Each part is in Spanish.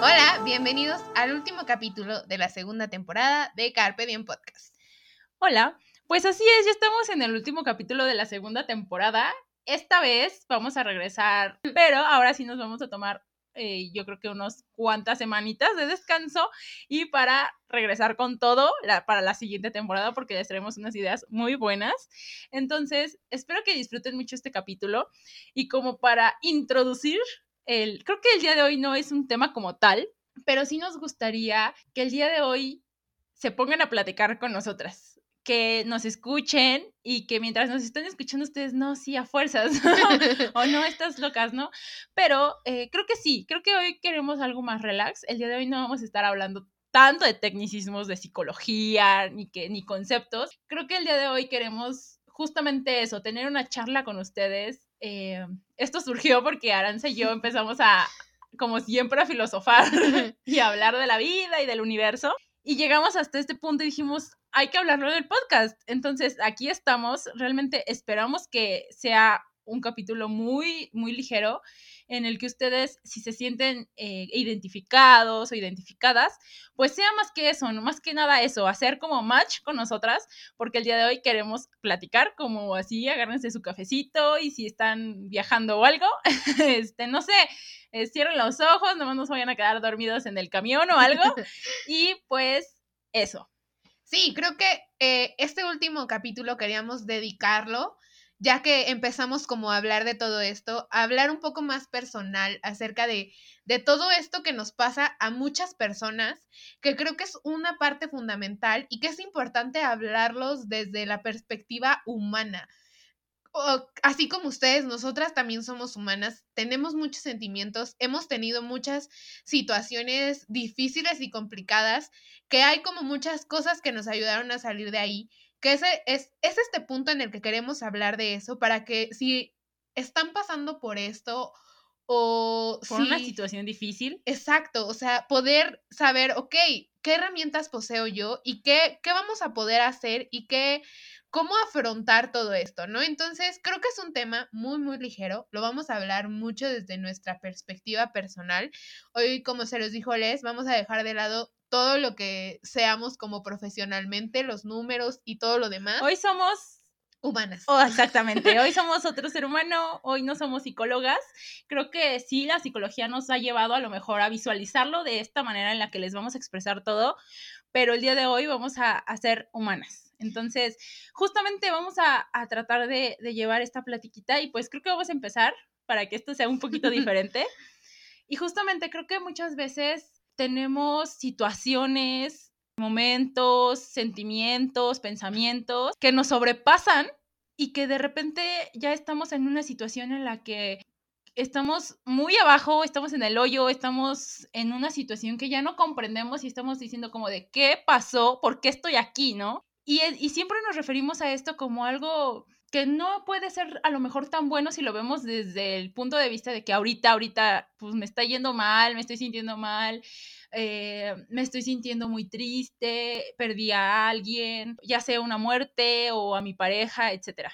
Hola, bienvenidos al último capítulo de la segunda temporada de Carpe Diem Podcast. Hola, pues así es, ya estamos en el último capítulo de la segunda temporada. Esta vez vamos a regresar, pero ahora sí nos vamos a tomar eh, yo creo que unas cuantas semanitas de descanso y para regresar con todo para la siguiente temporada porque les traemos unas ideas muy buenas. Entonces, espero que disfruten mucho este capítulo y como para introducir el, creo que el día de hoy no es un tema como tal, pero sí nos gustaría que el día de hoy se pongan a platicar con nosotras, que nos escuchen y que mientras nos están escuchando ustedes, no, sí, a fuerzas, o no, estas locas, ¿no? Pero eh, creo que sí, creo que hoy queremos algo más relax. El día de hoy no vamos a estar hablando tanto de tecnicismos de psicología ni, que, ni conceptos. Creo que el día de hoy queremos justamente eso, tener una charla con ustedes eh, esto surgió porque Aranza y yo empezamos a, como siempre, a filosofar y a hablar de la vida y del universo. Y llegamos hasta este punto y dijimos, hay que hablarlo del podcast. Entonces, aquí estamos. Realmente esperamos que sea un capítulo muy, muy ligero en el que ustedes, si se sienten eh, identificados o identificadas, pues sea más que eso, más que nada eso, hacer como match con nosotras, porque el día de hoy queremos platicar como así, agárrense su cafecito y si están viajando o algo, este, no sé, eh, cierren los ojos, nomás no se vayan a quedar dormidos en el camión o algo, y pues eso. Sí, creo que eh, este último capítulo queríamos dedicarlo ya que empezamos como a hablar de todo esto, a hablar un poco más personal acerca de, de todo esto que nos pasa a muchas personas, que creo que es una parte fundamental y que es importante hablarlos desde la perspectiva humana. Así como ustedes, nosotras también somos humanas, tenemos muchos sentimientos, hemos tenido muchas situaciones difíciles y complicadas, que hay como muchas cosas que nos ayudaron a salir de ahí que ese es, es este punto en el que queremos hablar de eso para que si están pasando por esto o por una situación difícil. Exacto, o sea, poder saber, ok, qué herramientas poseo yo y qué, qué vamos a poder hacer y qué, cómo afrontar todo esto, ¿no? Entonces, creo que es un tema muy, muy ligero, lo vamos a hablar mucho desde nuestra perspectiva personal. Hoy, como se los dijo Les, vamos a dejar de lado todo lo que seamos como profesionalmente, los números y todo lo demás. Hoy somos humanas. Oh, exactamente, hoy somos otro ser humano, hoy no somos psicólogas. Creo que sí, la psicología nos ha llevado a lo mejor a visualizarlo de esta manera en la que les vamos a expresar todo, pero el día de hoy vamos a, ser humanas. Entonces, justamente vamos a, tratar de, de, llevar esta platiquita y pues creo que vamos a empezar para que esto sea un poquito diferente. Y justamente creo que muchas veces tenemos situaciones, momentos, sentimientos, pensamientos que nos sobrepasan y que de repente ya estamos en una situación en la que estamos muy abajo, estamos en el hoyo, estamos en una situación que ya no comprendemos y estamos diciendo como de qué pasó, por qué estoy aquí, ¿no? Y, y siempre nos referimos a esto como algo que no puede ser a lo mejor tan bueno si lo vemos desde el punto de vista de que ahorita, ahorita, pues me está yendo mal, me estoy sintiendo mal, eh, me estoy sintiendo muy triste, perdí a alguien, ya sea una muerte o a mi pareja, etcétera.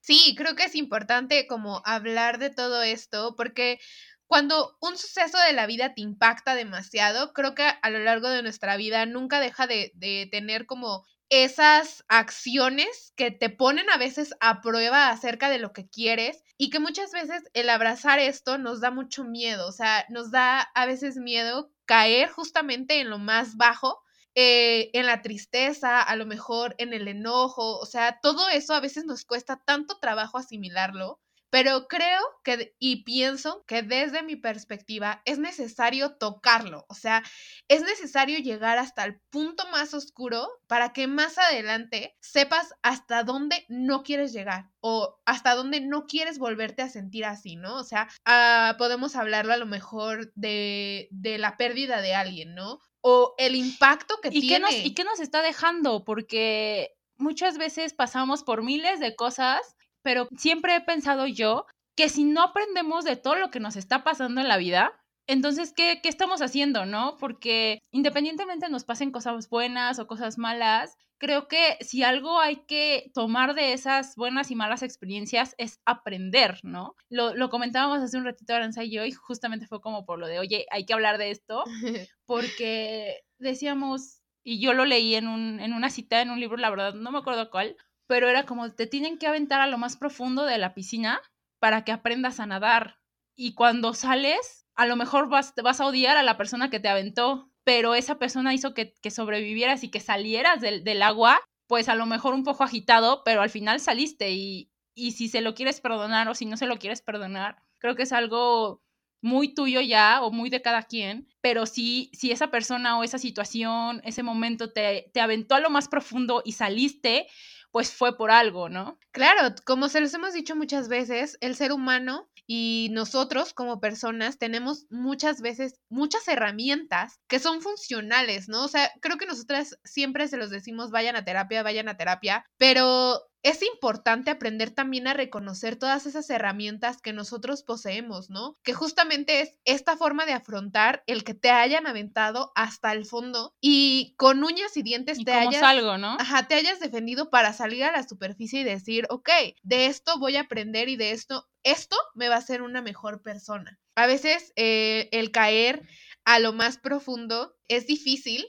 Sí, creo que es importante como hablar de todo esto porque cuando un suceso de la vida te impacta demasiado, creo que a lo largo de nuestra vida nunca deja de, de tener como esas acciones que te ponen a veces a prueba acerca de lo que quieres y que muchas veces el abrazar esto nos da mucho miedo, o sea, nos da a veces miedo caer justamente en lo más bajo, eh, en la tristeza, a lo mejor en el enojo, o sea, todo eso a veces nos cuesta tanto trabajo asimilarlo pero creo que y pienso que desde mi perspectiva es necesario tocarlo, o sea, es necesario llegar hasta el punto más oscuro para que más adelante sepas hasta dónde no quieres llegar o hasta dónde no quieres volverte a sentir así, ¿no? O sea, ah, podemos hablarlo a lo mejor de, de la pérdida de alguien, ¿no? O el impacto que ¿Y tiene. Qué nos, ¿Y qué nos está dejando? Porque muchas veces pasamos por miles de cosas pero siempre he pensado yo que si no aprendemos de todo lo que nos está pasando en la vida, entonces, ¿qué, ¿qué, estamos haciendo, no? Porque independientemente nos pasen cosas buenas o cosas malas, creo que si algo hay que tomar de esas buenas y malas experiencias es aprender, ¿no? Lo, lo comentábamos hace un ratito Aranza y yo y justamente fue como por lo de, oye, hay que hablar de esto, porque decíamos, y yo lo leí en, un, en una cita, en un libro, la verdad, no me acuerdo cuál, pero era como, te tienen que aventar a lo más profundo de la piscina para que aprendas a nadar. Y cuando sales, a lo mejor vas, vas a odiar a la persona que te aventó, pero esa persona hizo que, que sobrevivieras y que salieras del, del, agua, pues a lo mejor un poco agitado, pero al final saliste y, y si se lo quieres perdonar o si no se lo quieres perdonar, creo que es algo muy tuyo ya o muy de cada quien, pero si, si esa persona o esa situación, ese momento te, te aventó a lo más profundo y saliste, pues fue por algo, ¿no? Claro, como se los hemos dicho muchas veces, el ser humano y nosotros como personas tenemos muchas veces muchas herramientas que son funcionales, ¿no? O sea, creo que nosotras siempre se los decimos, vayan a terapia, vayan a terapia, pero es importante aprender también a reconocer todas esas herramientas que nosotros poseemos, ¿no? Que justamente es esta forma de afrontar el que te hayan aventado hasta el fondo y con uñas y dientes ¿Y te cómo hayas salgo, ¿no? Ajá, te hayas defendido para salir a la superficie y decir, ok, de esto voy a aprender y de esto, esto me va a hacer una mejor persona. A veces eh, el caer a lo más profundo es difícil,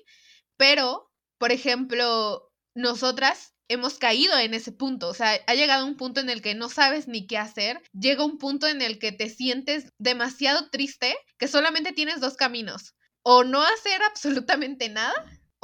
pero, por ejemplo, nosotras hemos caído en ese punto, o sea, ha llegado un punto en el que no sabes ni qué hacer, llega un punto en el que te sientes demasiado triste que solamente tienes dos caminos, o no hacer absolutamente nada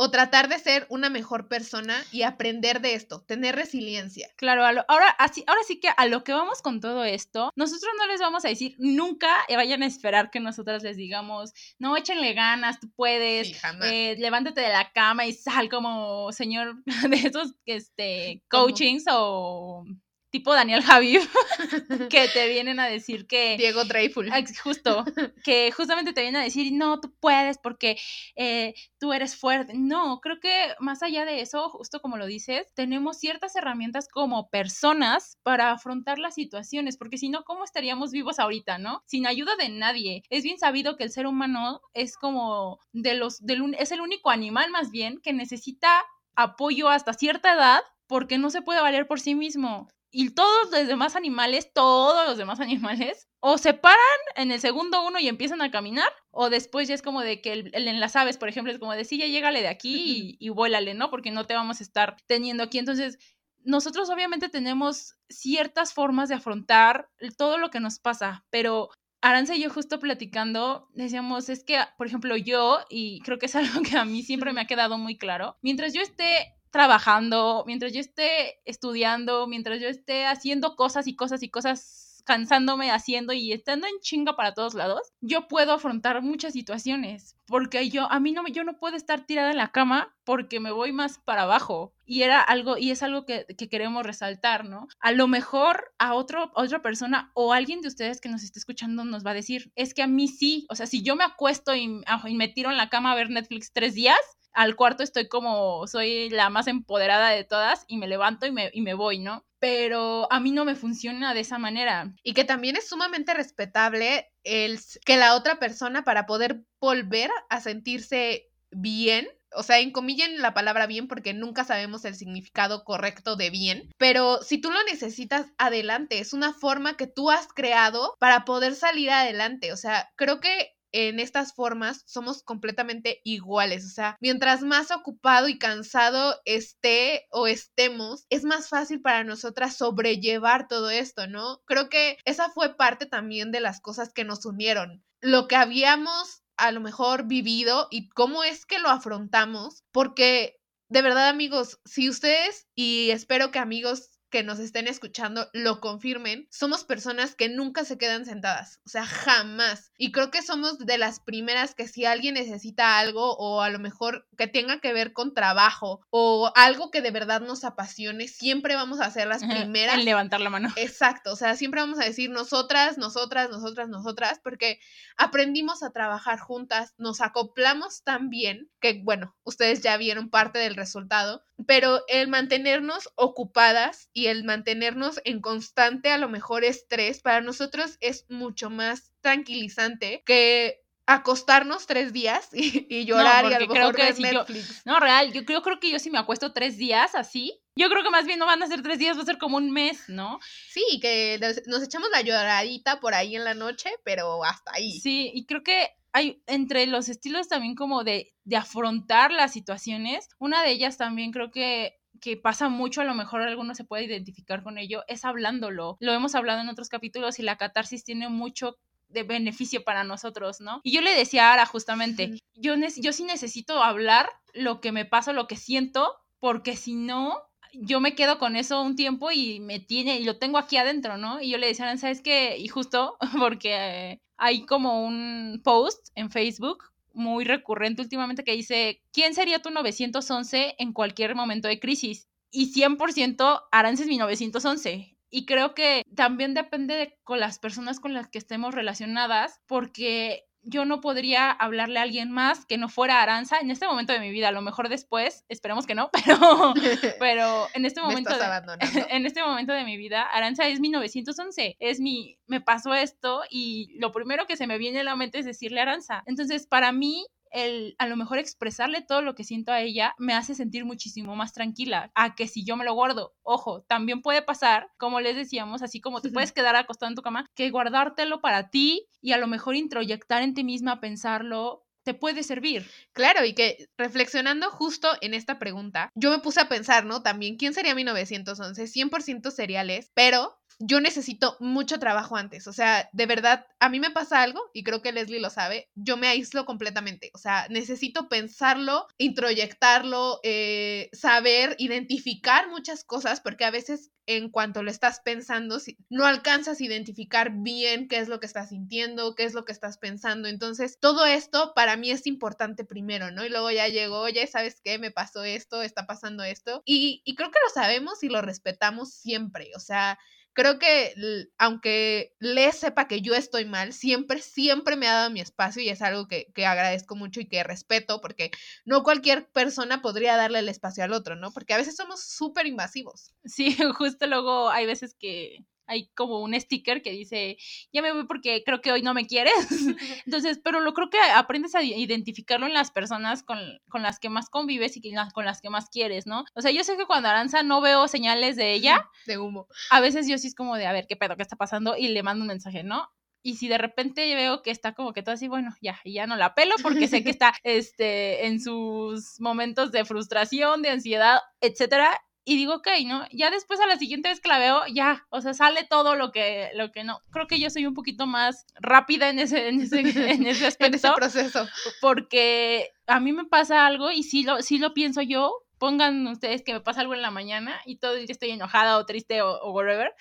o tratar de ser una mejor persona y aprender de esto, tener resiliencia. Claro, a lo, ahora, así, ahora sí que a lo que vamos con todo esto, nosotros no les vamos a decir nunca vayan a esperar que nosotras les digamos, no, échenle ganas, tú puedes, Sí, eh, levántate de la cama y sal como señor de esos este, ¿Cómo? coachings o tipo Daniel Javier que te vienen a decir que... Diego Dreyfus. Ah, Justo, que justamente te vienen a decir, no, tú puedes porque eh, tú eres fuerte. No, creo que más allá de eso, justo como lo dices, tenemos ciertas herramientas como personas para afrontar las situaciones, porque si no, ¿cómo estaríamos vivos ahorita, no? Sin ayuda de nadie. Es bien sabido que el ser humano es como de los, del, un- es el único animal más bien que necesita apoyo hasta cierta edad porque no se puede valer por sí mismo. Y todos los demás animales, todos los demás animales, o se paran en el segundo uno y empiezan a caminar, o después ya es como de que el, el en las aves, por ejemplo, es como de sí, ya llégale de aquí y, y vuélale, ¿no? Porque no te vamos a estar teniendo aquí. Entonces, nosotros obviamente tenemos ciertas formas de afrontar todo lo que nos pasa, pero Aranza y yo justo platicando decíamos, es que, por ejemplo, yo, y creo que es algo que a mí siempre me ha quedado muy claro, mientras yo esté trabajando, mientras yo esté estudiando, mientras yo esté haciendo cosas y cosas y cosas cansándome haciendo y estando en chinga para todos lados, yo puedo afrontar muchas situaciones, porque yo a mí no yo no puedo estar tirada en la cama porque me voy más para abajo y era algo y es algo que, que queremos resaltar, ¿no? A lo mejor a otro a otra persona o alguien de ustedes que nos esté escuchando nos va a decir, es que a mí sí, o sea, si yo me acuesto y, y me tiro en la cama a ver Netflix tres días, al cuarto estoy como, soy la más empoderada de todas y me levanto y me, y me voy, ¿no? Pero a mí no me funciona de esa manera. Y que también es sumamente respetable el que la otra persona para poder volver a sentirse bien, o sea, encomillen la palabra bien porque nunca sabemos el significado correcto de bien, pero si tú lo necesitas, adelante, es una forma que tú has creado para poder salir adelante, o sea, creo que en estas formas somos completamente iguales, o sea, mientras más ocupado y cansado esté o estemos, es más fácil para nosotras sobrellevar todo esto, ¿no? Creo que esa fue parte también de las cosas que nos unieron, lo que habíamos a lo mejor vivido y cómo es que lo afrontamos, porque de verdad amigos, si ustedes y espero que amigos que nos estén escuchando lo confirmen, somos personas que nunca se quedan sentadas, o sea, jamás. Y creo que somos de las primeras que si alguien necesita algo o a lo mejor que tenga que ver con trabajo o algo que de verdad nos apasione, siempre vamos a ser las primeras En levantar la mano. Exacto, o sea, siempre vamos a decir nosotras, nosotras, nosotras, nosotras, porque aprendimos a trabajar juntas, nos acoplamos tan bien, que bueno, ustedes ya vieron parte del resultado, pero el mantenernos ocupadas y el mantenernos en constante a lo mejor estrés para nosotros es mucho más tranquilizante que acostarnos tres días y, llorar y a lo mejor ver Netflix. no, real, yo creo, creo que yo si me acuesto tres días así, yo creo que más bien no van a ser tres días, va a ser como un mes, ¿no? Sí, que nos echamos la lloradita por ahí en la noche, pero hasta ahí. Sí, y creo que hay entre los estilos también como de, de afrontar las situaciones, una de ellas también creo que que pasa mucho, a lo mejor alguno se puede identificar con ello, es hablándolo. Lo hemos hablado en otros capítulos y la catarsis tiene mucho de beneficio para nosotros, ¿no? Y yo le decía a Ara justamente, yo, yo sí necesito hablar lo que me pasa, lo que siento, porque si no, yo me quedo con eso un tiempo y me tiene, y lo tengo aquí adentro, ¿no? Y yo le decía, ¿sabes qué? Y justo porque hay como un post en Facebook muy recurrente últimamente que dice, ¿quién sería tu 911 en cualquier momento de crisis? Y 100% Arance es mi 911. Y creo que también depende de con las personas con las que estemos relacionadas, porque yo no podría hablarle a alguien más que no fuera Aranza en este momento de mi vida. A lo mejor después, esperemos que no, pero, pero en este momento, de, en este momento de mi vida, Aranza es mi 911, es mi, me pasó esto y lo primero que se me viene a la mente es decirle Aranza. Entonces, para mí, el a lo mejor expresarle todo lo que siento a ella me hace sentir muchísimo más tranquila a que si yo me lo guardo. Ojo, también puede pasar, como les decíamos, así como te puedes quedar acostado en tu cama, que guardártelo para ti y a lo mejor introyectar en ti misma, pensarlo, te puede servir. Claro, y que reflexionando justo en esta pregunta, yo me puse a pensar, ¿no? También, ¿quién sería mi 911? 100% cereales, pero yo necesito mucho trabajo antes. O sea, de verdad, a mí me pasa algo, y creo que Leslie lo sabe, yo me aíslo completamente. O sea, necesito pensarlo, introyectarlo, eh, saber, identificar muchas cosas, porque a veces en cuanto lo estás pensando, no alcanzas a identificar bien qué es lo que estás sintiendo, qué es lo que estás pensando. Entonces, todo esto para mí es importante primero, ¿no? Y luego ya llegó, ya sabes qué, me pasó esto, está pasando esto. Y creo que lo sabemos y lo respetamos siempre. O sea, creo que aunque le sepa que yo estoy mal, siempre, siempre me ha dado mi espacio y es algo que, que agradezco mucho y que respeto porque no cualquier persona podría darle el espacio al otro, ¿no? Porque a veces somos súper invasivos. Sí, justo luego hay veces que hay como un sticker que dice, ya me voy porque creo que hoy no me quieres. Entonces, pero lo creo que aprendes a identificarlo en las personas con, las que más convives y con las que más quieres, ¿no? O sea, yo sé que cuando Aranza no veo señales de ella, de humo. A veces yo sí es como de, a ver, ¿qué pedo? ¿Qué está pasando? Y le mando un mensaje, ¿no? y si de repente veo que está como que todo así, bueno, ya, ya no la pelo porque sé que está este, en sus momentos de frustración, de ansiedad, etcétera, y digo, ok, ¿no? Ya después a la siguiente vez que la veo, ya, o sea, sale todo lo que, lo que no. Creo que yo soy un poquito más rápida en ese, en ese, en ese aspecto. en ese proceso. Porque a mí me pasa algo y sí lo, sí lo pienso yo, pongan ustedes que me pasa algo en la mañana y todo el día estoy enojada o triste o, o whatever.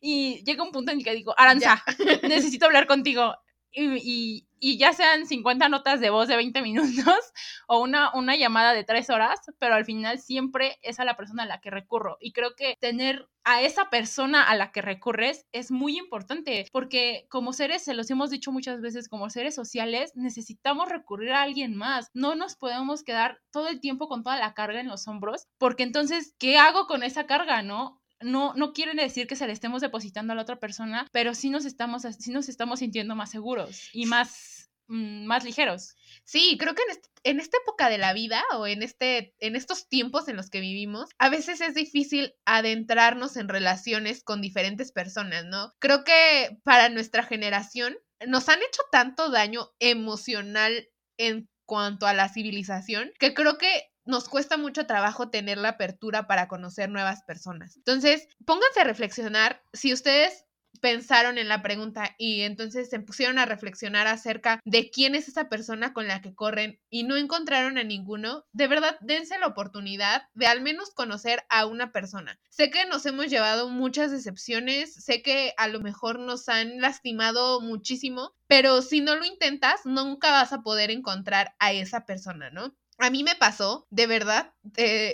Y llega un punto en el que digo, Aranza, necesito hablar contigo y, y, ya sean 50 notas de voz de 20 minutos o una, una llamada de 3 horas, pero al final siempre es a la persona a la que recurro. Y creo que tener a esa persona a la que recurres es muy importante, porque como seres, se los hemos dicho muchas veces, como seres sociales, necesitamos recurrir a alguien más. No nos podemos quedar todo el tiempo con toda la carga en los hombros, porque entonces, ¿qué hago con esa carga, no? No, no quieren decir que se le estemos depositando a la otra persona, pero sí nos estamos, sí nos estamos sintiendo más seguros y más, mm, más ligeros. Sí, creo que en, en, esta época de la vida o en, este, en estos tiempos en los que vivimos, a veces es difícil adentrarnos en relaciones con diferentes personas, ¿no? Creo que para nuestra generación nos han hecho tanto daño emocional en cuanto a la civilización que creo que nos cuesta mucho trabajo tener la apertura para conocer nuevas personas. Entonces, pónganse a reflexionar si ustedes pensaron en la pregunta y entonces se pusieron a reflexionar acerca de quién es esa persona con la que corren y no encontraron a ninguno, de verdad dense la oportunidad de al menos conocer a una persona. Sé que nos hemos llevado muchas decepciones, sé que a lo mejor nos han lastimado muchísimo, pero si no lo intentas, nunca vas a poder encontrar a esa persona, ¿no? A mí me pasó, de verdad,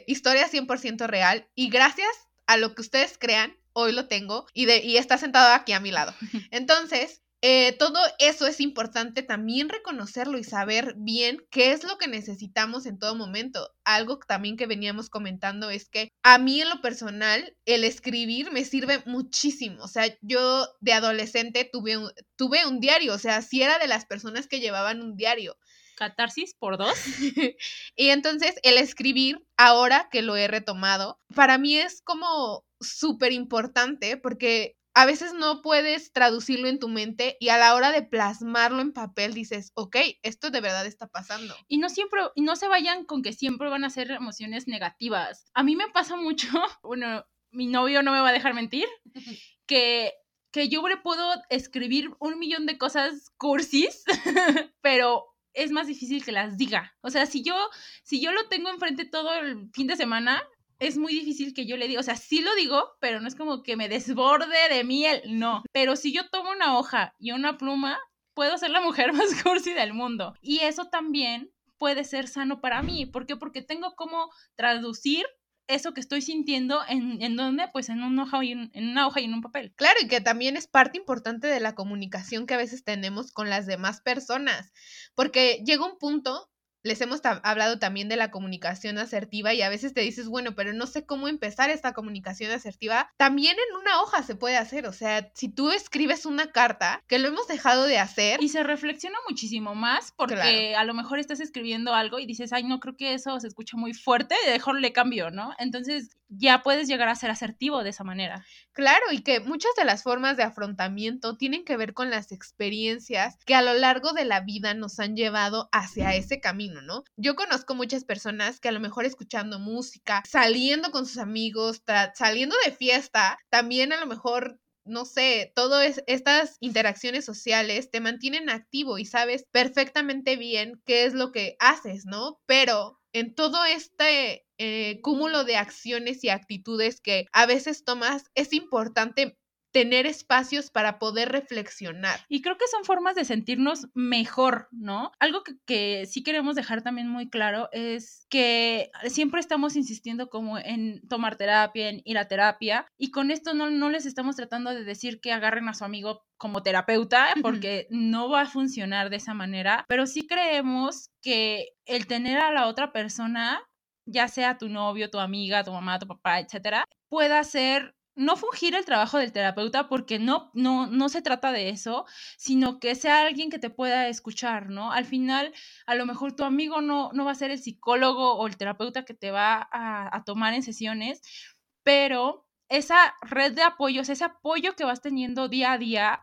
historia 100% real y gracias a lo que ustedes crean, hoy lo tengo y, de, y está sentado aquí a mi lado. Entonces, eh, todo eso es importante también reconocerlo y saber bien qué es lo que necesitamos en todo momento. Algo también que veníamos comentando es que a mí en lo personal el escribir me sirve muchísimo. O sea, yo de adolescente tuve un, tuve un diario, o sea, si era de las personas que llevaban un diario. Catarsis por dos. y entonces el escribir, ahora que lo he retomado, para mí es como súper importante porque a veces no puedes traducirlo en tu mente y a la hora de plasmarlo en papel dices, ok, esto de verdad está pasando. Y no siempre, y no se vayan con que siempre van a ser emociones negativas. A mí me pasa mucho, bueno, mi novio no me va a dejar mentir, que, que yo le puedo escribir un millón de cosas cursis, pero es más difícil que las diga. O sea, si yo, si yo lo tengo enfrente todo el fin de semana, es muy difícil que yo le diga, o sea, sí lo digo, pero no es como que me desborde de miel, no. Pero si yo tomo una hoja y una pluma, puedo ser la mujer más cursi del mundo. Y eso también puede ser sano para mí. ¿Por qué? Porque tengo como traducir eso que estoy sintiendo en, en dónde, pues en y en, en una hoja y en un papel. Claro, y que también es parte importante de la comunicación que a veces tenemos con las demás personas, porque llega un punto les hemos hablado también de la comunicación asertiva y a veces te dices, bueno, pero no sé cómo empezar esta comunicación asertiva. También en una hoja se puede hacer, o sea, si tú escribes una carta, que lo hemos dejado de hacer. Y se reflexiona muchísimo más porque a lo mejor estás escribiendo algo y dices, ay, no creo que eso se escucha muy fuerte, mejor le cambio, ¿no? Entonces ya puedes llegar a ser asertivo de esa manera. Claro, y que muchas de las formas de afrontamiento tienen que ver con las experiencias que a lo largo de la vida nos han llevado hacia ese camino, ¿no? Yo conozco muchas personas que a lo mejor escuchando música, saliendo con sus amigos, saliendo de fiesta, también a lo mejor no sé, todas estas interacciones sociales te mantienen activo y sabes perfectamente bien qué es lo que haces, ¿no? Pero en todo este eh, cúmulo de acciones y actitudes que a veces tomas, es importante tener espacios para poder reflexionar. Y creo que son formas de sentirnos mejor, ¿no? Algo que, sí queremos dejar también muy claro es que siempre estamos insistiendo como en tomar terapia, en ir a terapia, y con esto no, no les estamos tratando de decir que agarren a su amigo como terapeuta, porque no va a funcionar de esa manera, pero sí creemos que el tener a la otra persona ya sea tu novio, tu amiga, tu mamá, tu papá, etcétera, pueda ser no fungir el trabajo del terapeuta porque no, no, no se trata de eso, sino que sea alguien que te pueda escuchar, ¿no? Al final, a lo mejor tu amigo no, no va a ser el psicólogo o el terapeuta que te va a, tomar en sesiones, pero esa red de apoyos, ese apoyo que vas teniendo día a día,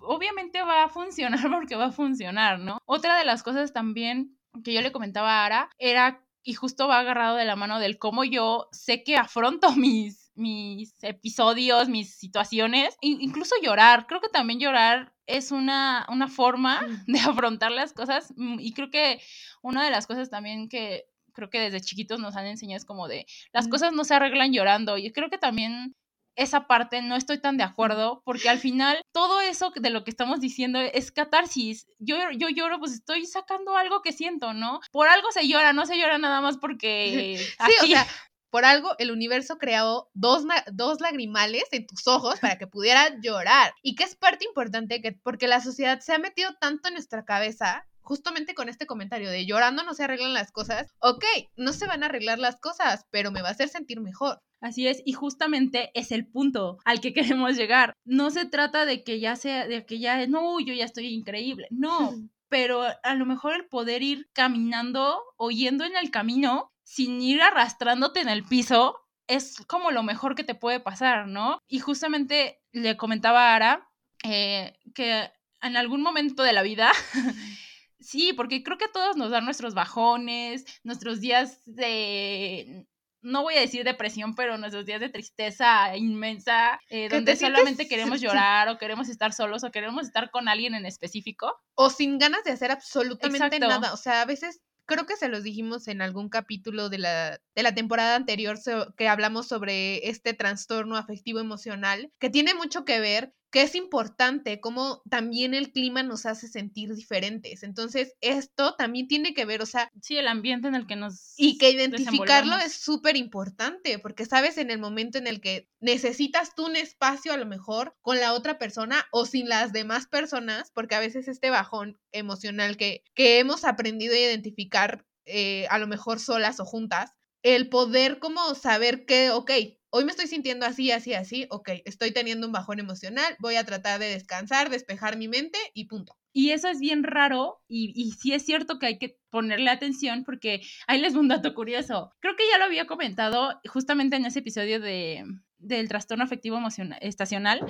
obviamente va a funcionar porque va a funcionar, ¿no? Otra de las cosas también que yo le comentaba a Ara era, y justo va agarrado de la mano del cómo yo sé que afronto mis mis episodios, mis situaciones, incluso llorar. Creo que también llorar es una, una forma de afrontar las cosas mm, y creo que una de las cosas también que creo que desde chiquitos nos han enseñado es como de las cosas no se arreglan llorando. y creo que también esa parte no estoy tan de acuerdo porque al final todo eso de lo que estamos diciendo es catarsis. Yo, yo lloro, pues estoy sacando algo que siento, ¿no? Por algo se llora, no se llora nada más porque... Sí, o sea, por algo, el universo creó dos, dos lagrimales en tus ojos para que pudieras llorar. Y que es parte importante, que, porque la sociedad se ha metido tanto en nuestra cabeza justamente con este comentario de llorando no se arreglan las cosas, ok, no se van a arreglar las cosas, pero me va a hacer sentir mejor. Así es, y justamente es el punto al que queremos llegar. No se trata de que ya sea, de que ya, no, yo ya estoy increíble, no, pero a lo mejor el poder ir caminando o yendo en el camino sin ir arrastrándote en el piso, es como lo mejor que te puede pasar, ¿no? Y justamente le comentaba a Ara eh, que en algún momento de la vida, sí, porque creo que a todos nos dan nuestros bajones, nuestros días de no voy a decir depresión, pero nuestros días de tristeza inmensa, eh, donde solamente queremos llorar o queremos estar solos o queremos estar con alguien en específico. O sin ganas de hacer absolutamente nada. O sea, a veces creo que se los dijimos en algún capítulo de la, de la temporada anterior que hablamos sobre este trastorno afectivo emocional, que tiene mucho que ver que es importante, cómo también el clima nos hace sentir diferentes. Entonces, esto también tiene que ver, o sea... Sí, el ambiente en el que nos... Y que identificarlo es súper importante, porque sabes en el momento en el que necesitas tú un espacio a lo mejor con la otra persona o sin las demás personas, porque a veces este bajón emocional que, que hemos aprendido a identificar eh, a lo mejor solas o juntas, el poder como saber que, ok, hoy me estoy sintiendo así, así, así, ok, estoy teniendo un bajón emocional, voy a tratar de descansar, despejar mi mente y punto. Y eso es bien raro y, y sí es cierto que hay que ponerle atención porque ahí les un dato curioso. Creo que ya lo había comentado justamente en ese episodio de, del trastorno afectivo emocional, estacional,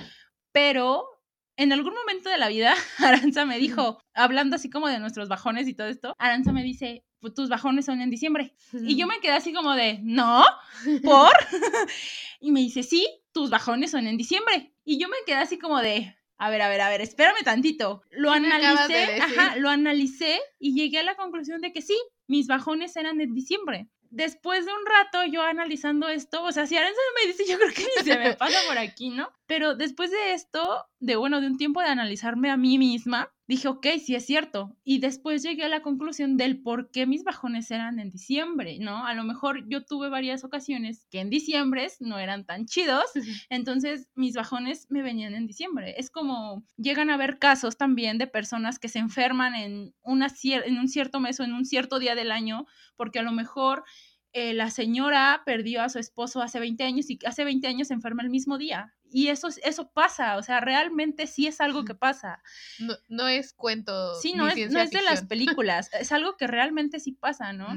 pero en algún momento de la vida, Aranza me dijo, hablando así como de nuestros bajones y todo esto, Aranza me dice, pues, tus bajones son en diciembre. Y yo me quedé así como de, no, ¿por? y me dice, sí, tus bajones son en diciembre. Y yo me quedé así como de, a ver, a ver, a ver, espérame tantito. Lo analicé, ajá, lo analicé y llegué a la conclusión de que sí, mis bajones eran en diciembre después de un rato yo analizando esto, o sea, si Aranza me dice, yo creo que ni se me pasa por aquí, ¿no? Pero después de esto, de bueno, de un tiempo de analizarme a mí misma, dije, ok, sí es cierto. Y después llegué a la conclusión del por qué mis bajones eran en diciembre, ¿no? A lo mejor yo tuve varias ocasiones que en diciembre no eran tan chidos, entonces mis bajones me venían en diciembre. Es como llegan a haber casos también de personas que se enferman en, una en un cierto mes o en un cierto día del año, porque a lo mejor eh, la señora perdió a su esposo hace 20 años y hace 20 años se enferma el mismo día. Y eso, eso pasa, o sea, realmente sí es algo que pasa. No, es cuento. Sí, no, es, no es, de las películas, es algo que realmente sí pasa, ¿no?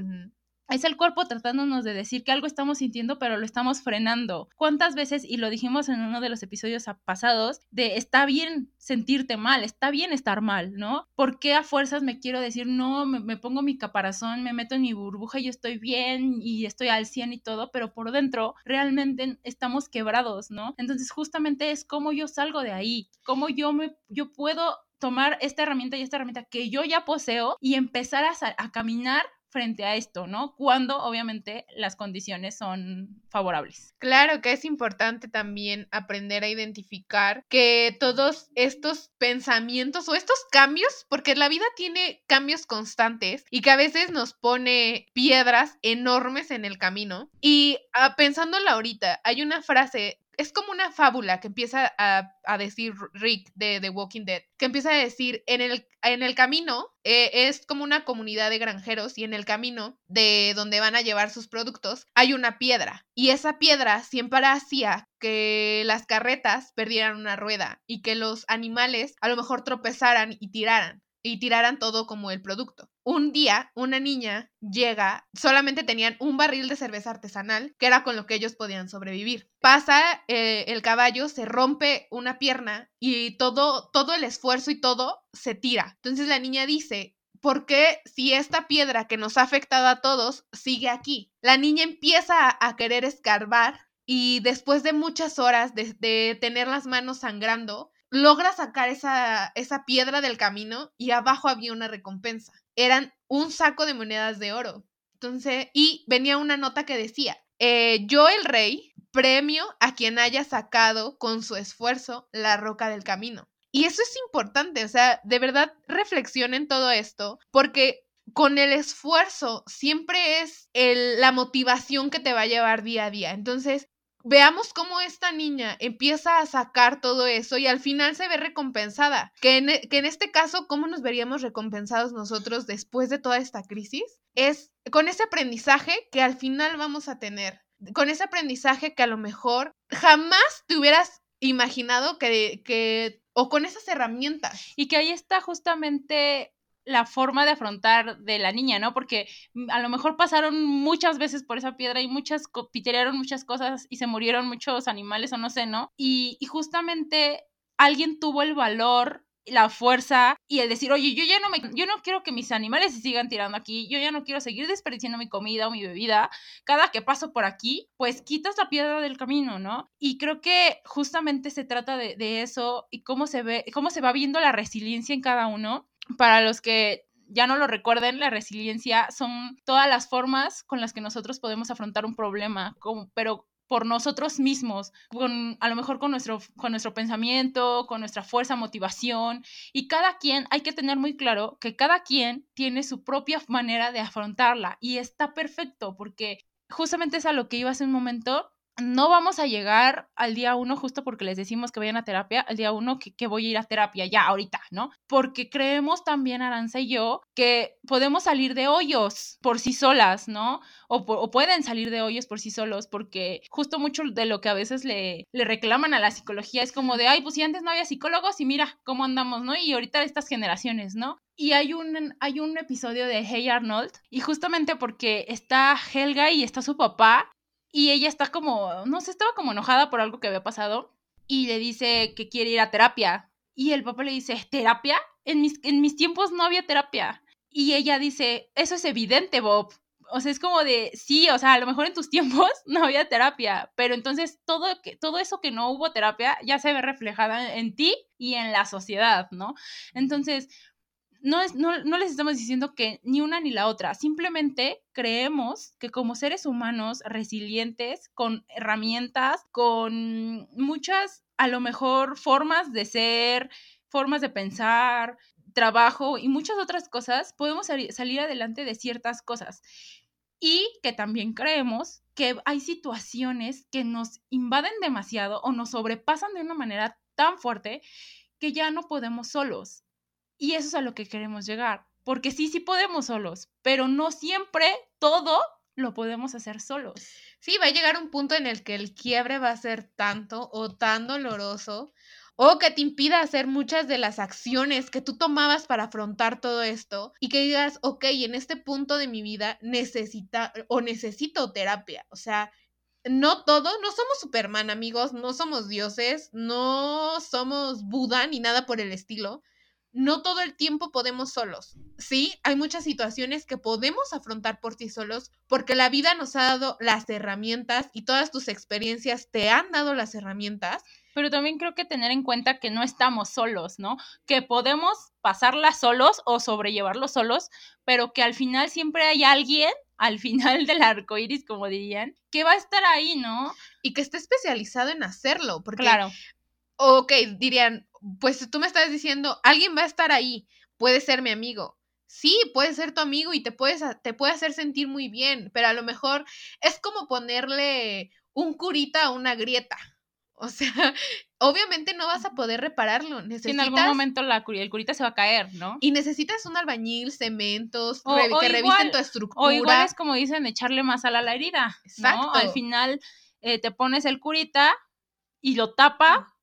Es el cuerpo tratándonos de decir que algo estamos sintiendo, pero lo estamos frenando. ¿Cuántas veces, y lo dijimos en uno de los episodios pasados, de está bien sentirte mal, está bien estar mal, ¿no? ¿Por qué a fuerzas me quiero decir, no, me, pongo mi caparazón, me meto en mi burbuja y estoy bien y estoy al 100 y todo, pero por dentro realmente estamos quebrados, ¿no? Entonces justamente es cómo yo salgo de ahí, cómo yo, me, yo puedo tomar esta herramienta y esta herramienta que yo ya poseo y empezar a caminar frente a esto, ¿no? Cuando obviamente las condiciones son favorables. Claro que es importante también aprender a identificar que todos estos pensamientos o estos cambios, porque la vida tiene cambios constantes y que a veces nos pone piedras enormes en el camino. Y ah, pensándola ahorita, hay una frase es como una fábula que empieza a, decir Rick de The Walking Dead, que empieza a decir, en el, en el camino, eh, es como una comunidad de granjeros y en el camino de donde van a llevar sus productos hay una piedra y esa piedra siempre hacía que las carretas perdieran una rueda y que los animales a lo mejor tropezaran y tiraran y tiraran todo como el producto. Un día, una niña llega, solamente tenían un barril de cerveza artesanal, que era con lo que ellos podían sobrevivir. Pasa eh, el caballo, se rompe una pierna y todo, todo el esfuerzo y todo se tira. Entonces la niña dice, ¿por qué si esta piedra que nos ha afectado a todos sigue aquí? La niña empieza a, querer escarbar y después de muchas horas de tener las manos sangrando, logra sacar esa, esa piedra del camino y abajo había una recompensa. Eran un saco de monedas de oro. Entonces, y venía una nota que decía, eh, yo el rey, premio a quien haya sacado con su esfuerzo la roca del camino. Y eso es importante, o sea, de verdad reflexionen todo esto, porque con el esfuerzo siempre es la motivación que te va a llevar día a día. Entonces, veamos cómo esta niña empieza a sacar todo eso y al final se ve recompensada. Que en, e, que en, este caso, ¿cómo nos veríamos recompensados nosotros después de toda esta crisis? Es con ese aprendizaje que al final vamos a tener. Con ese aprendizaje que a lo mejor jamás te hubieras imaginado que, que o con esas herramientas. Y que ahí está justamente la forma de afrontar de la niña, ¿no? Porque mm, a lo mejor pasaron muchas veces por esa piedra y muchas, piterearon muchas cosas y se murieron muchos animales o no sé, ¿no? Y, justamente alguien tuvo el valor la fuerza y el decir, oye, yo ya no me, yo no quiero que mis animales se sigan tirando aquí, yo ya no quiero seguir desperdiciando mi comida o mi bebida, cada que paso por aquí, pues quitas la piedra del camino, ¿no? Y creo que justamente se trata de, de eso y cómo se ve, cómo se va viendo la resiliencia en cada uno para los que ya no lo recuerden, la resiliencia son todas las formas con las que nosotros podemos afrontar un problema, pero por nosotros mismos, con, a lo mejor con nuestro, con nuestro pensamiento, con nuestra fuerza, motivación. Y cada quien, hay que tener muy claro que cada quien tiene su propia manera de afrontarla y está perfecto porque justamente es a lo que iba hace un momento no vamos a llegar al día uno justo porque les decimos que vayan a terapia, al día uno que, voy a ir a terapia ya, ahorita, ¿no? Porque creemos también, Aranza y yo, que podemos salir de hoyos por sí solas, ¿no? O, pueden salir de hoyos por sí solos, porque justo mucho de lo que a veces le, le reclaman a la psicología es como de, ay, pues si antes no había psicólogos y mira cómo andamos, ¿no? Y ahorita estas generaciones, ¿no? Y hay un, hay un episodio de Hey Arnold, y justamente porque está Helga y está su papá, y ella está como, no sé, estaba como enojada por algo que había pasado y le dice que quiere ir a terapia. Y el papá le dice, ¿terapia? En mis, en mis tiempos no había terapia. Y ella dice, eso es evidente, Bob. O sea, es como de, sí, o sea, a lo mejor en tus tiempos no había terapia, pero entonces todo, que, todo eso que no hubo terapia ya se ve reflejada en ti y en la sociedad, ¿no? Entonces, no, es, no, no, les estamos diciendo que ni una ni la otra, simplemente creemos que como seres humanos resilientes, con herramientas, con muchas, a lo mejor, formas de ser, formas de pensar, trabajo y muchas otras cosas, podemos salir adelante de ciertas cosas. Y que también creemos que hay situaciones que nos invaden demasiado o nos sobrepasan de una manera tan fuerte que ya no podemos solos y eso es a lo que queremos llegar. Porque sí, sí podemos solos, pero no siempre todo lo podemos hacer solos. Sí, va a llegar un punto en el que el quiebre va a ser tanto o tan doloroso o que te impida hacer muchas de las acciones que tú tomabas para afrontar todo esto y que digas, ok, en este punto de mi vida necesita o necesito terapia. O sea, no todo, no somos Superman, amigos, no somos dioses, no somos Buda ni nada por el estilo no todo el tiempo podemos solos. Sí, hay muchas situaciones que podemos afrontar por sí solos porque la vida nos ha dado las herramientas y todas tus experiencias te han dado las herramientas. Pero también creo que tener en cuenta que no estamos solos, ¿no? Que podemos pasarla solos o sobrellevarlo solos, pero que al final siempre hay alguien al final del arco iris, como dirían, que va a estar ahí, ¿no? Y que esté especializado en hacerlo, porque claro ok, dirían, pues tú me estás diciendo, alguien va a estar ahí, puede ser mi amigo. Sí, puede ser tu amigo y te, puedes, te puede hacer sentir muy bien, pero a lo mejor es como ponerle un curita a una grieta. O sea, obviamente no vas a poder repararlo. Necesitas... en algún momento la, el curita se va a caer, ¿no? Y necesitas un albañil, cementos, que revisen tu estructura. O igual es como dicen, echarle más a la herida. Exacto. Al final eh, te pones el curita y lo tapa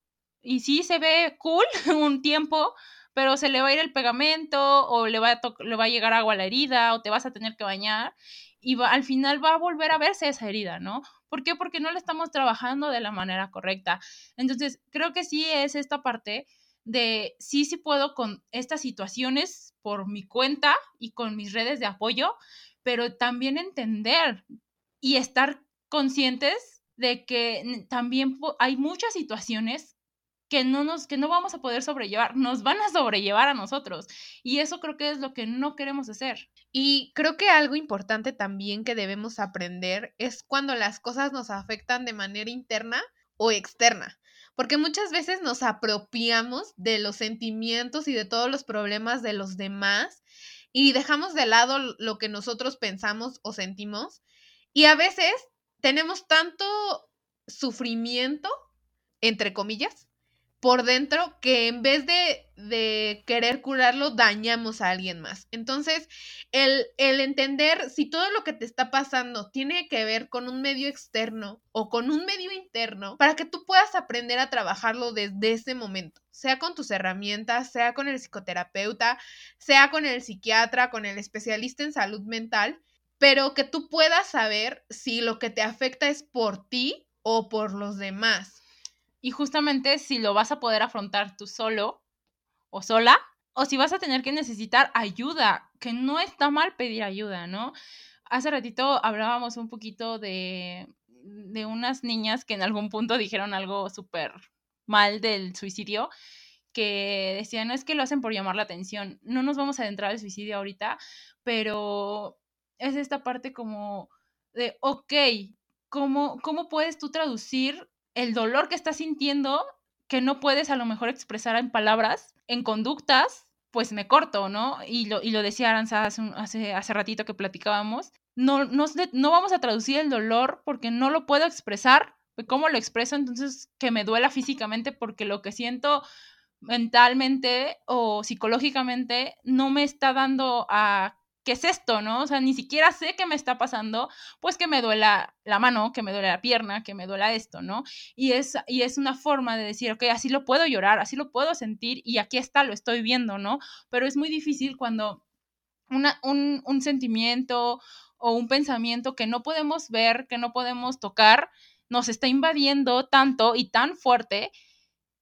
y sí se ve cool un tiempo, pero se le va a ir el pegamento o le va a, le va a llegar agua a la herida o te vas a tener que bañar y al final va a volver a verse esa herida, ¿no? ¿Por qué? Porque no la estamos trabajando de la manera correcta. Entonces, creo que sí es esta parte de sí, sí puedo con estas situaciones por mi cuenta y con mis redes de apoyo, pero también entender y estar conscientes de que también hay muchas situaciones que no nos que no vamos a poder sobrellevar, nos van a sobrellevar a nosotros y eso creo que es lo que no queremos hacer. Y creo que algo importante también que debemos aprender es cuando las cosas nos afectan de manera interna o externa, porque muchas veces nos apropiamos de los sentimientos y de todos los problemas de los demás y dejamos de lado lo que nosotros pensamos o sentimos y a veces tenemos tanto sufrimiento entre comillas por dentro que en vez de, querer curarlo, dañamos a alguien más. Entonces, el, el entender si todo lo que te está pasando tiene que ver con un medio externo o con un medio interno, para que tú puedas aprender a trabajarlo desde ese momento, sea con tus herramientas, sea con el psicoterapeuta, sea con el psiquiatra, con el especialista en salud mental, pero que tú puedas saber si lo que te afecta es por ti o por los demás. Y justamente si lo vas a poder afrontar tú solo o sola, o si vas a tener que necesitar ayuda, que no está mal pedir ayuda, ¿no? Hace ratito hablábamos un poquito de, de unas niñas que en algún punto dijeron algo súper mal del suicidio, que decían, no es que lo hacen por llamar la atención, no nos vamos a adentrar al suicidio ahorita, pero es esta parte como de, ok, cómo, cómo puedes tú traducir el dolor que estás sintiendo que no puedes a lo mejor expresar en palabras, en conductas, pues me corto, ¿no? Y lo, y lo decía Aranza hace, hace, ratito que platicábamos, no, no, no vamos a traducir el dolor porque no lo puedo expresar, ¿cómo lo expreso? Entonces, que me duela físicamente porque lo que siento mentalmente o psicológicamente no me está dando a qué es esto, ¿no? O sea, ni siquiera sé qué me está pasando, pues que me duela la mano, que me duele la pierna, que me duela esto, ¿no? Y es, y es una forma de decir, ok, así lo puedo llorar, así lo puedo sentir y aquí está, lo estoy viendo, ¿no? Pero es muy difícil cuando una, un, un sentimiento o un pensamiento que no podemos ver, que no podemos tocar, nos está invadiendo tanto y tan fuerte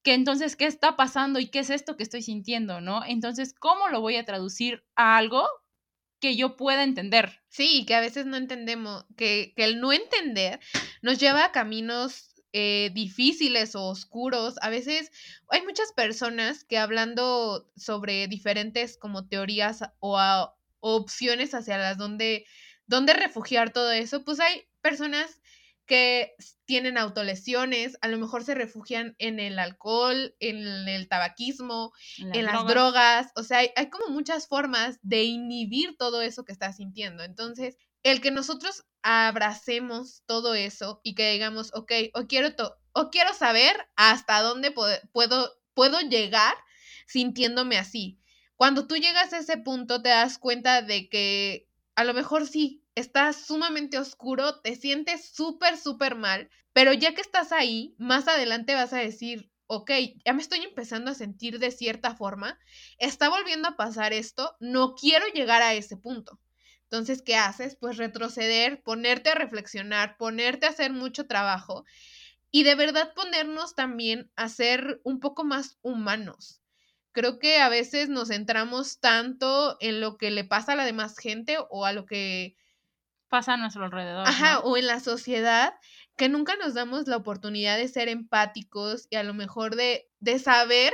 que entonces, ¿qué está pasando y qué es esto que estoy sintiendo, no? Entonces, ¿cómo lo voy a traducir a algo que yo pueda entender? Sí, que a veces no entendemos, que, que el no entender nos lleva a caminos eh, difíciles o oscuros. A veces hay muchas personas que hablando sobre diferentes como teorías o, o opciones hacia las donde, donde refugiar todo eso, pues hay personas que tienen autolesiones, a lo mejor se refugian en el alcohol, en el tabaquismo, en, las drogas, o sea, hay, hay, como muchas formas de inhibir todo eso que estás sintiendo. Entonces, el que nosotros abracemos todo eso y que digamos, ok, o quiero, o quiero saber hasta dónde puedo, puedo llegar sintiéndome así. Cuando tú llegas a ese punto te das cuenta de que a lo mejor sí, está sumamente oscuro, te sientes súper, súper mal, pero ya que estás ahí, más adelante vas a decir, ok, ya me estoy empezando a sentir de cierta forma, está volviendo a pasar esto, no quiero llegar a ese punto. Entonces, ¿qué haces? Pues retroceder, ponerte a reflexionar, ponerte a hacer mucho trabajo y de verdad ponernos también a ser un poco más humanos creo que a veces nos centramos tanto en lo que le pasa a la demás gente o a lo que pasa a nuestro alrededor. Ajá, o en la sociedad, que nunca nos damos la oportunidad de ser empáticos y a lo mejor de, de saber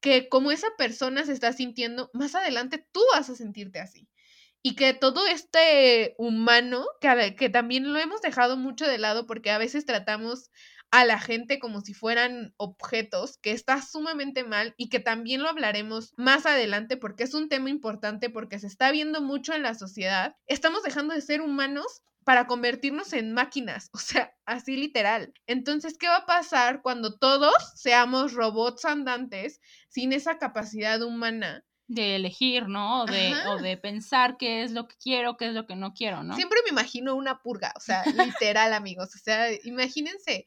que como esa persona se está sintiendo, más adelante tú vas a sentirte así. Y que todo este humano, que, que también lo hemos dejado mucho de lado porque a veces tratamos a la gente como si fueran objetos, que está sumamente mal y que también lo hablaremos más adelante porque es un tema importante porque se está viendo mucho en la sociedad. Estamos dejando de ser humanos para convertirnos en máquinas, o sea, así literal. Entonces, ¿qué va a pasar cuando todos seamos robots andantes sin esa capacidad humana? de elegir, ¿no? O de, o de, pensar qué es lo que quiero, qué es lo que no quiero, ¿no? Siempre me imagino una purga, o sea, literal, amigos. O sea, imagínense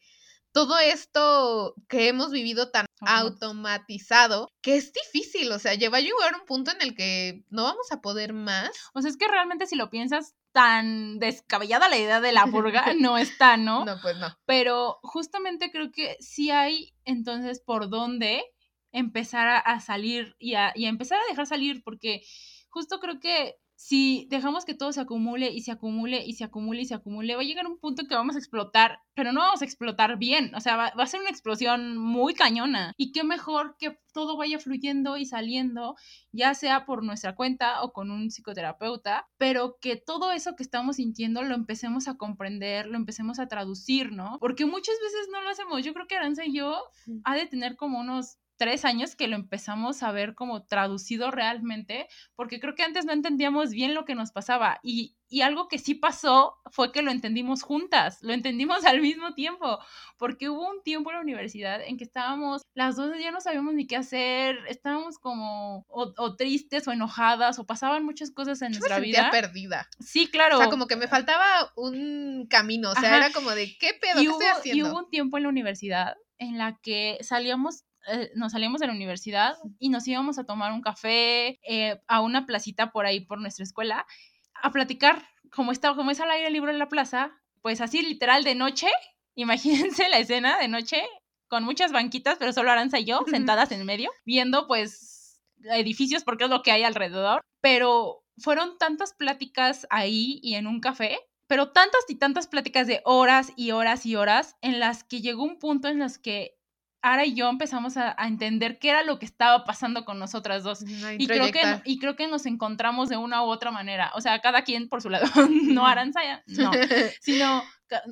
todo esto que hemos vivido tan automatizado, que es difícil, o sea, lleva a llegar a un punto en el que no vamos a poder más. O sea, es que realmente si lo piensas, tan descabellada la idea de la purga no está, ¿no? No, pues no. Pero justamente creo que sí hay entonces por dónde empezar a, salir y a, y a empezar a dejar salir, porque justo creo que si dejamos que todo se acumule y se acumule y se acumule y se acumule, va a llegar un punto que vamos a explotar, pero no vamos a explotar bien, o sea, va, a ser una explosión muy cañona. Y qué mejor que todo vaya fluyendo y saliendo, ya sea por nuestra cuenta o con un psicoterapeuta, pero que todo eso que estamos sintiendo lo empecemos a comprender, lo empecemos a traducir, ¿no? Porque muchas veces no lo hacemos. Yo creo que Aranza y yo ha de tener como unos tres años que lo empezamos a ver como traducido realmente, porque creo que antes no entendíamos bien lo que nos pasaba y, y, algo que sí pasó fue que lo entendimos juntas, lo entendimos al mismo tiempo, porque hubo un tiempo en la universidad en que estábamos, las dos ya no sabíamos ni qué hacer, estábamos como o, tristes o enojadas o pasaban muchas cosas en nuestra vida. perdida. Sí, claro. O sea, como que me faltaba un camino, o sea, era como de, ¿qué pedo? ¿Qué estoy haciendo? Y hubo un tiempo en la universidad en la que salíamos eh, nos salíamos de la universidad y nos íbamos a tomar un café eh, a una placita por ahí, por nuestra escuela, a platicar, como, está, como es al aire libre en la plaza, pues así literal de noche, imagínense la escena de noche, con muchas banquitas, pero solo Aranza y yo, sentadas en medio, viendo pues edificios porque es lo que hay alrededor, pero fueron tantas pláticas ahí y en un café pero tantas y tantas pláticas de horas y horas y horas en las que llegó un punto en las que Ara y yo empezamos a, a entender qué era lo que estaba pasando con nosotras dos. No Y creo, que, y creo que nos encontramos de una u otra manera. O sea, cada quien por su lado. no. Aranzaya, no. Sino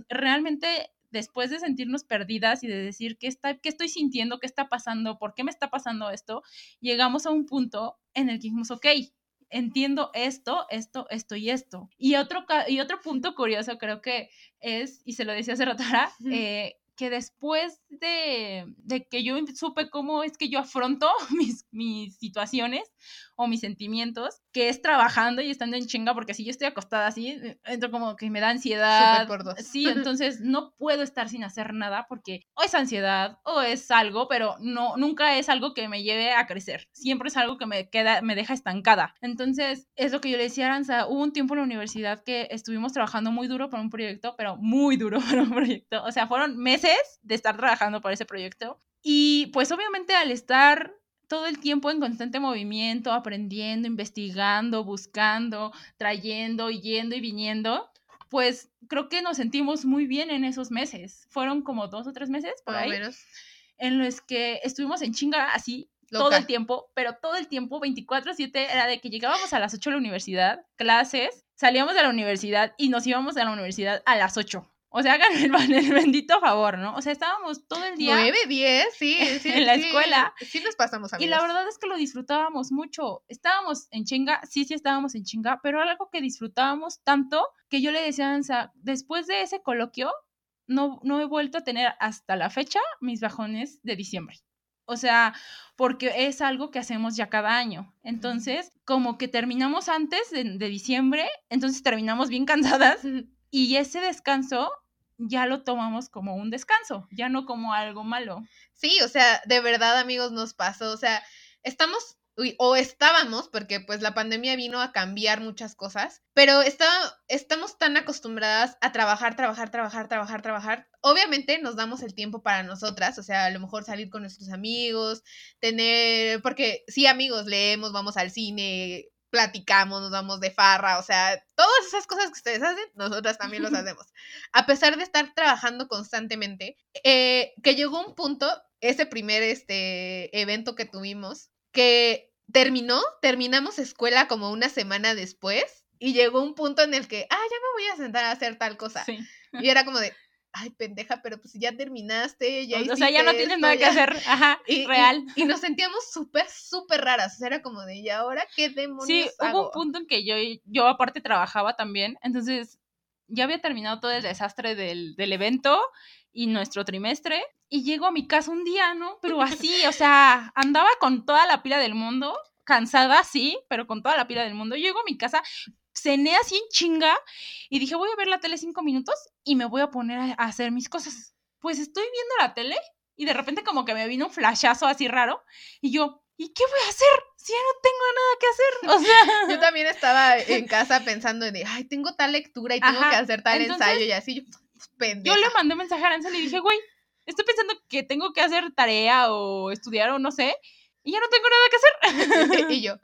realmente después de sentirnos perdidas y de decir qué, está, qué estoy sintiendo, qué está pasando, por qué me está pasando esto, llegamos a un punto en el que dijimos, ok, entiendo esto, esto, esto y esto. Y otro, y otro punto curioso creo que es, y se lo decía hace rato, eh, que después de, de que yo supe cómo es que yo afronto mis, mis situaciones o mis sentimientos, que es trabajando y estando en chinga, porque si yo estoy acostada así, eh, entro como que me da ansiedad. Por dos. Sí, entonces no puedo estar sin hacer nada porque o es ansiedad o es algo, pero no, nunca es algo que me lleve a crecer. Siempre es algo que me queda, me deja estancada. Entonces, es lo que yo le decía a Aranza, hubo un tiempo en la universidad que estuvimos trabajando muy duro por un proyecto, pero muy duro por un proyecto. O sea, fueron meses de estar trabajando por ese proyecto. Y pues obviamente al estar todo el tiempo en constante movimiento, aprendiendo, investigando, buscando, trayendo, yendo y viniendo, pues creo que nos sentimos muy bien en esos meses. Fueron como dos o tres meses por o ahí, menos. en los que estuvimos en chinga así todo Loca. el tiempo, pero todo el tiempo, 24/7, era de que llegábamos a las 8 a la universidad, clases, salíamos de la universidad y nos íbamos a la universidad a las 8. O sea, hagan el, el bendito favor, ¿no? O sea, estábamos todo el día 9, 10, sí, sí. en la sí, escuela. Sí nos pasamos y amigos. la verdad es que lo disfrutábamos mucho. Estábamos en chinga, sí, sí estábamos en chinga, pero algo que disfrutábamos tanto que yo le decía a Ansa, después de ese coloquio, no, no he vuelto a tener hasta la fecha mis bajones de diciembre. O sea, porque es algo que hacemos ya cada año. Entonces, como que terminamos antes de, de diciembre, entonces terminamos bien cansadas y ese descanso ya lo tomamos como un descanso, ya no como algo malo. Sí, o sea, de verdad, amigos, nos pasó. O sea, estamos, o estábamos, porque pues la pandemia vino a cambiar muchas cosas, pero está, estamos tan acostumbradas a trabajar, trabajar, trabajar, trabajar, trabajar. Obviamente nos damos el tiempo para nosotras, o sea, a lo mejor salir con nuestros amigos, tener, porque sí, amigos, leemos, vamos al cine, platicamos, nos vamos de farra, o sea, todas esas cosas que ustedes hacen, nosotras también los hacemos. A pesar de estar trabajando constantemente, eh, que llegó un punto, ese primer este, evento que tuvimos, que terminó, terminamos escuela como una semana después y llegó un punto en el que, ah, ya me voy a sentar a hacer tal cosa. Sí. Y era como de, ay, pendeja, pero pues ya terminaste, ya o sea, ya no tienes nada que ya". hacer. Ajá, Y, y- real. Y, nos sentíamos súper, súper raras. O sea, era como de, ¿y ahora qué demonios Sí, hubo hago? un punto en que yo, yo aparte trabajaba también, entonces ya había terminado todo el desastre del, del evento y nuestro trimestre, y llego a mi casa un día, ¿no? Pero así, o sea, andaba con toda la pila del mundo, cansada, sí, pero con toda la pila del mundo. Llego a mi casa, cené así en chinga, y dije, voy a ver la tele cinco minutos y me voy a poner a, hacer mis cosas. Pues estoy viendo la tele y de repente como que me vino un flashazo así raro, y yo, ¿y qué voy a hacer si ya no tengo nada que hacer? O sea... Yo también estaba en casa pensando en, ay, tengo tal lectura y tengo Ajá, que hacer tal entonces, ensayo y así. Yo, pues, pendeja. Yo le mandé un mensaje a Aranza y dije, güey, estoy pensando que tengo que hacer tarea o estudiar o no sé, y ya no tengo nada que hacer. y yo,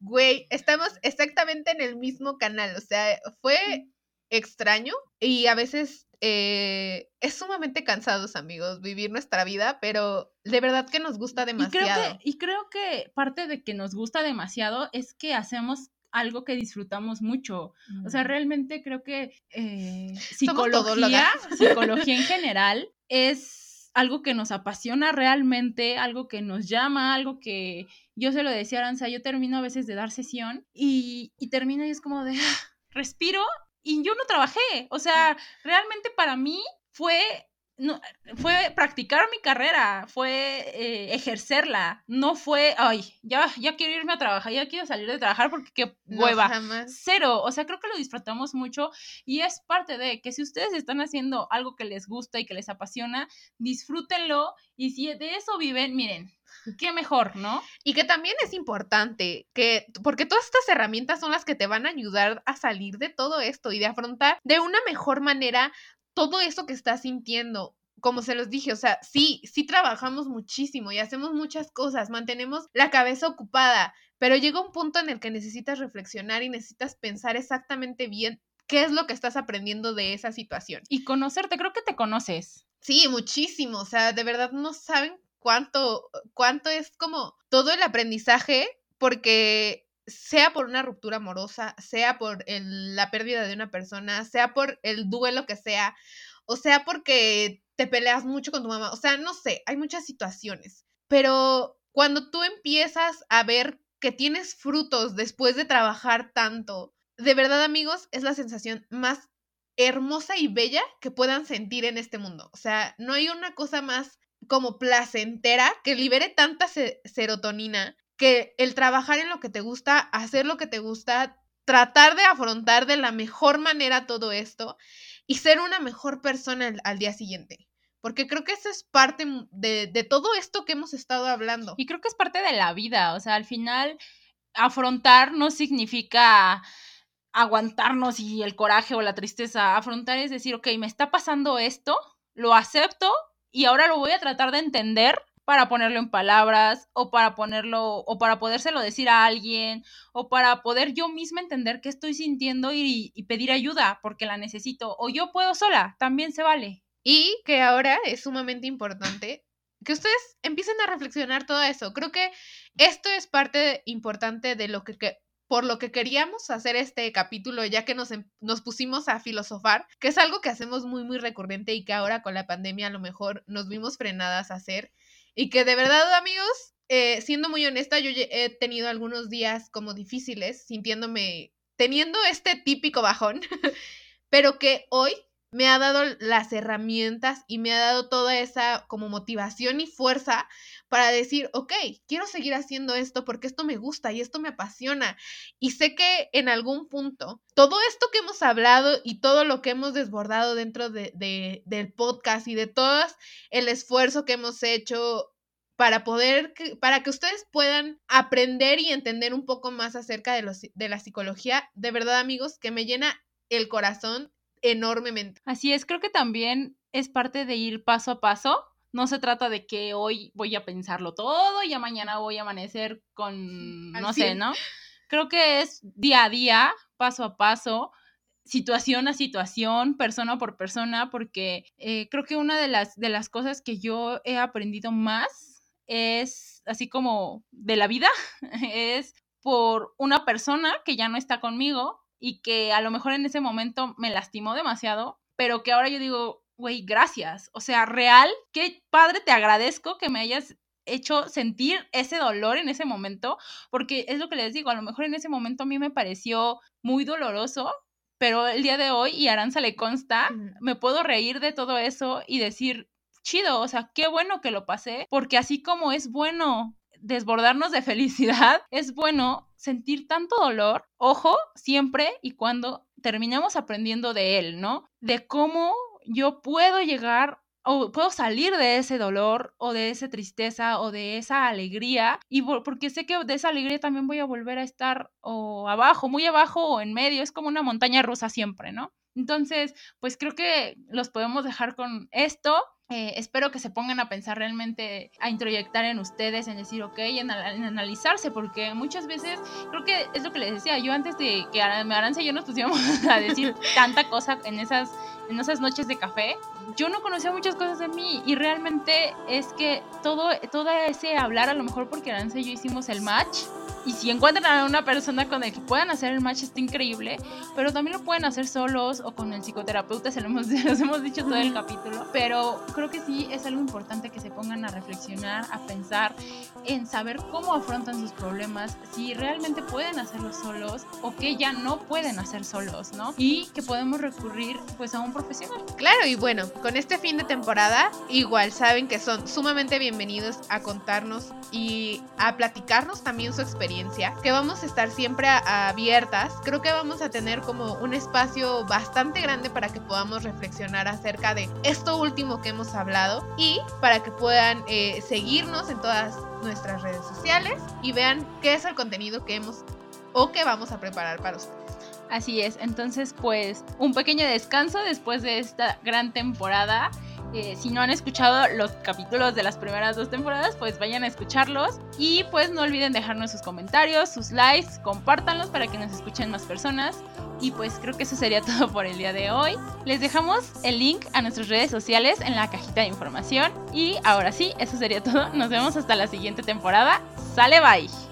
güey, estamos exactamente en el mismo canal. O sea, fue extraño y a veces eh, es sumamente cansados, amigos, vivir nuestra vida, pero de verdad que nos gusta Y creo, demasiado. que, y creo que parte de que nos gusta demasiado es que hacemos algo que disfrutamos mucho. O sea, Mm. realmente creo que eh, psicología, psicología en general es algo que nos apasiona realmente, algo que nos llama, algo que yo se lo decía a Aranza, yo termino a veces de dar sesión y, y termino y es como de, "Ah", respiro y yo no trabajé. O sea, realmente para mí fue... No, fue practicar mi carrera, fue eh, ejercerla, no fue, ay, ya, ya quiero irme a trabajar, ya quiero salir de trabajar porque qué No, hueva. jamás. Cero, o sea, creo que lo disfrutamos mucho y es parte de que si ustedes están haciendo algo que les gusta y que les apasiona, disfrútenlo y si de eso viven, miren, qué mejor, ¿no? Y que también es importante que, porque todas estas herramientas son las que te van a ayudar a salir de todo esto y de afrontar de una mejor manera todo eso que estás sintiendo. Como se los dije, o sea, sí, sí trabajamos muchísimo y hacemos muchas cosas, mantenemos la cabeza ocupada, pero llega un punto en el que necesitas reflexionar y necesitas pensar exactamente bien qué es lo que estás aprendiendo de esa situación. Y conocerte, creo que te conoces. Sí, muchísimo. O sea, de verdad no saben cuánto, cuánto es como todo el aprendizaje, porque sea por una ruptura amorosa, sea por la pérdida de una persona, sea por el duelo que sea, o sea porque te peleas mucho con tu mamá, o sea, no sé, hay muchas situaciones, pero cuando tú empiezas a ver que tienes frutos después de trabajar tanto, de verdad amigos, es la sensación más hermosa y bella que puedan sentir en este mundo. O sea, no hay una cosa más como placentera que libere tanta serotonina que el trabajar en lo que te gusta, hacer lo que te gusta, tratar de afrontar de la mejor manera todo esto y ser una mejor persona al, día siguiente. Porque creo que eso es parte de, de todo esto que hemos estado hablando. Y creo que es parte de la vida. O sea, al final, afrontar no significa aguantarnos y el coraje o la tristeza. Afrontar es decir, ok, me está pasando esto, lo acepto y ahora lo voy a tratar de entender para ponerlo en palabras o para ponerlo o para podérselo decir a alguien o para poder yo misma entender qué estoy sintiendo y, y, pedir ayuda porque la necesito o yo puedo sola, también se vale. Y que ahora es sumamente importante que ustedes empiecen a reflexionar todo eso. Creo que esto es parte importante de lo que, que por lo que queríamos hacer este capítulo, ya que nos, em, nos pusimos a filosofar, que es algo que hacemos muy, muy recurrente y que ahora con la pandemia a lo mejor nos vimos frenadas a hacer. Y que de verdad, amigos, eh, siendo muy honesta, yo he tenido algunos días como difíciles, sintiéndome, teniendo este típico bajón, pero que hoy me ha dado las herramientas y me ha dado toda esa como motivación y fuerza para decir, ok, quiero seguir haciendo esto porque esto me gusta y esto me apasiona. Y sé que en algún punto, todo esto que hemos hablado y todo lo que hemos desbordado dentro de, del podcast y de todo el esfuerzo que hemos hecho para poder, para que ustedes puedan aprender y entender un poco más acerca de, los, de la psicología, de verdad amigos, que me llena el corazón enormemente. Así es, creo que también es parte de ir paso a paso. No se trata de que hoy voy a pensarlo todo y ya mañana voy a amanecer con, no sé, ¿no? Creo que es día a día, paso a paso, situación a situación, persona por persona, porque eh, creo que una de las, de las cosas que yo he aprendido más es, así como de la vida, es por una persona que ya no está conmigo, y que a lo mejor en ese momento me lastimó demasiado, pero que ahora yo digo, güey, gracias. O sea, real, qué padre, te agradezco que me hayas hecho sentir ese dolor en ese momento, porque es lo que les digo, a lo mejor en ese momento a mí me pareció muy doloroso, pero el día de hoy, y Aranza le consta, me puedo reír de todo eso y decir, chido, o sea, qué bueno que lo pasé, porque así como es bueno desbordarnos de felicidad, es bueno sentir tanto dolor, ojo, siempre y cuando terminamos aprendiendo de él, ¿no? De cómo yo puedo llegar o puedo salir de ese dolor o de esa tristeza o de esa alegría y porque sé que de esa alegría también voy a volver a estar o abajo, muy abajo o en medio, es como una montaña rusa siempre, ¿no? Entonces, pues creo que los podemos dejar con esto. Eh, espero que se pongan a pensar realmente, a introyectar en ustedes, en decir, ok, en, analizarse, porque muchas veces, creo que es lo que les decía, yo antes de que Aranza y yo nos pusiéramos a decir tanta cosa en esas, en esas noches de café, yo no conocía muchas cosas de mí y realmente es que todo, todo ese hablar, a lo mejor porque Aranza y yo hicimos el match, y si encuentran a una persona con el que puedan hacer el match, está increíble. Pero también lo pueden hacer solos o con el psicoterapeuta, se lo hemos, hemos dicho todo el capítulo. Pero creo que sí es algo importante que se pongan a reflexionar, a pensar en saber cómo afrontan sus problemas, si realmente pueden hacerlo solos o que ya no pueden hacer solos, ¿no? Y que podemos recurrir pues a un profesional. Claro, y bueno, con este fin de temporada, igual saben que son sumamente bienvenidos a contarnos y a platicarnos también su experiencia que vamos a estar siempre abiertas. Creo que vamos a tener como un espacio bastante grande para que podamos reflexionar acerca de esto último que hemos hablado y para que puedan eh, seguirnos en todas nuestras redes sociales y vean qué es el contenido que hemos o que vamos a preparar para ustedes. Así es, entonces pues un pequeño descanso después de esta gran temporada Eh, si no han escuchado los capítulos de las primeras dos temporadas, pues vayan a escucharlos. Y pues no olviden dejarnos sus comentarios, sus likes, compártanlos para que nos escuchen más personas. Y pues creo que eso sería todo por el día de hoy. Les dejamos el link a nuestras redes sociales en la cajita de información. Y ahora sí, eso sería todo. Nos vemos hasta la siguiente temporada. Sale, bye.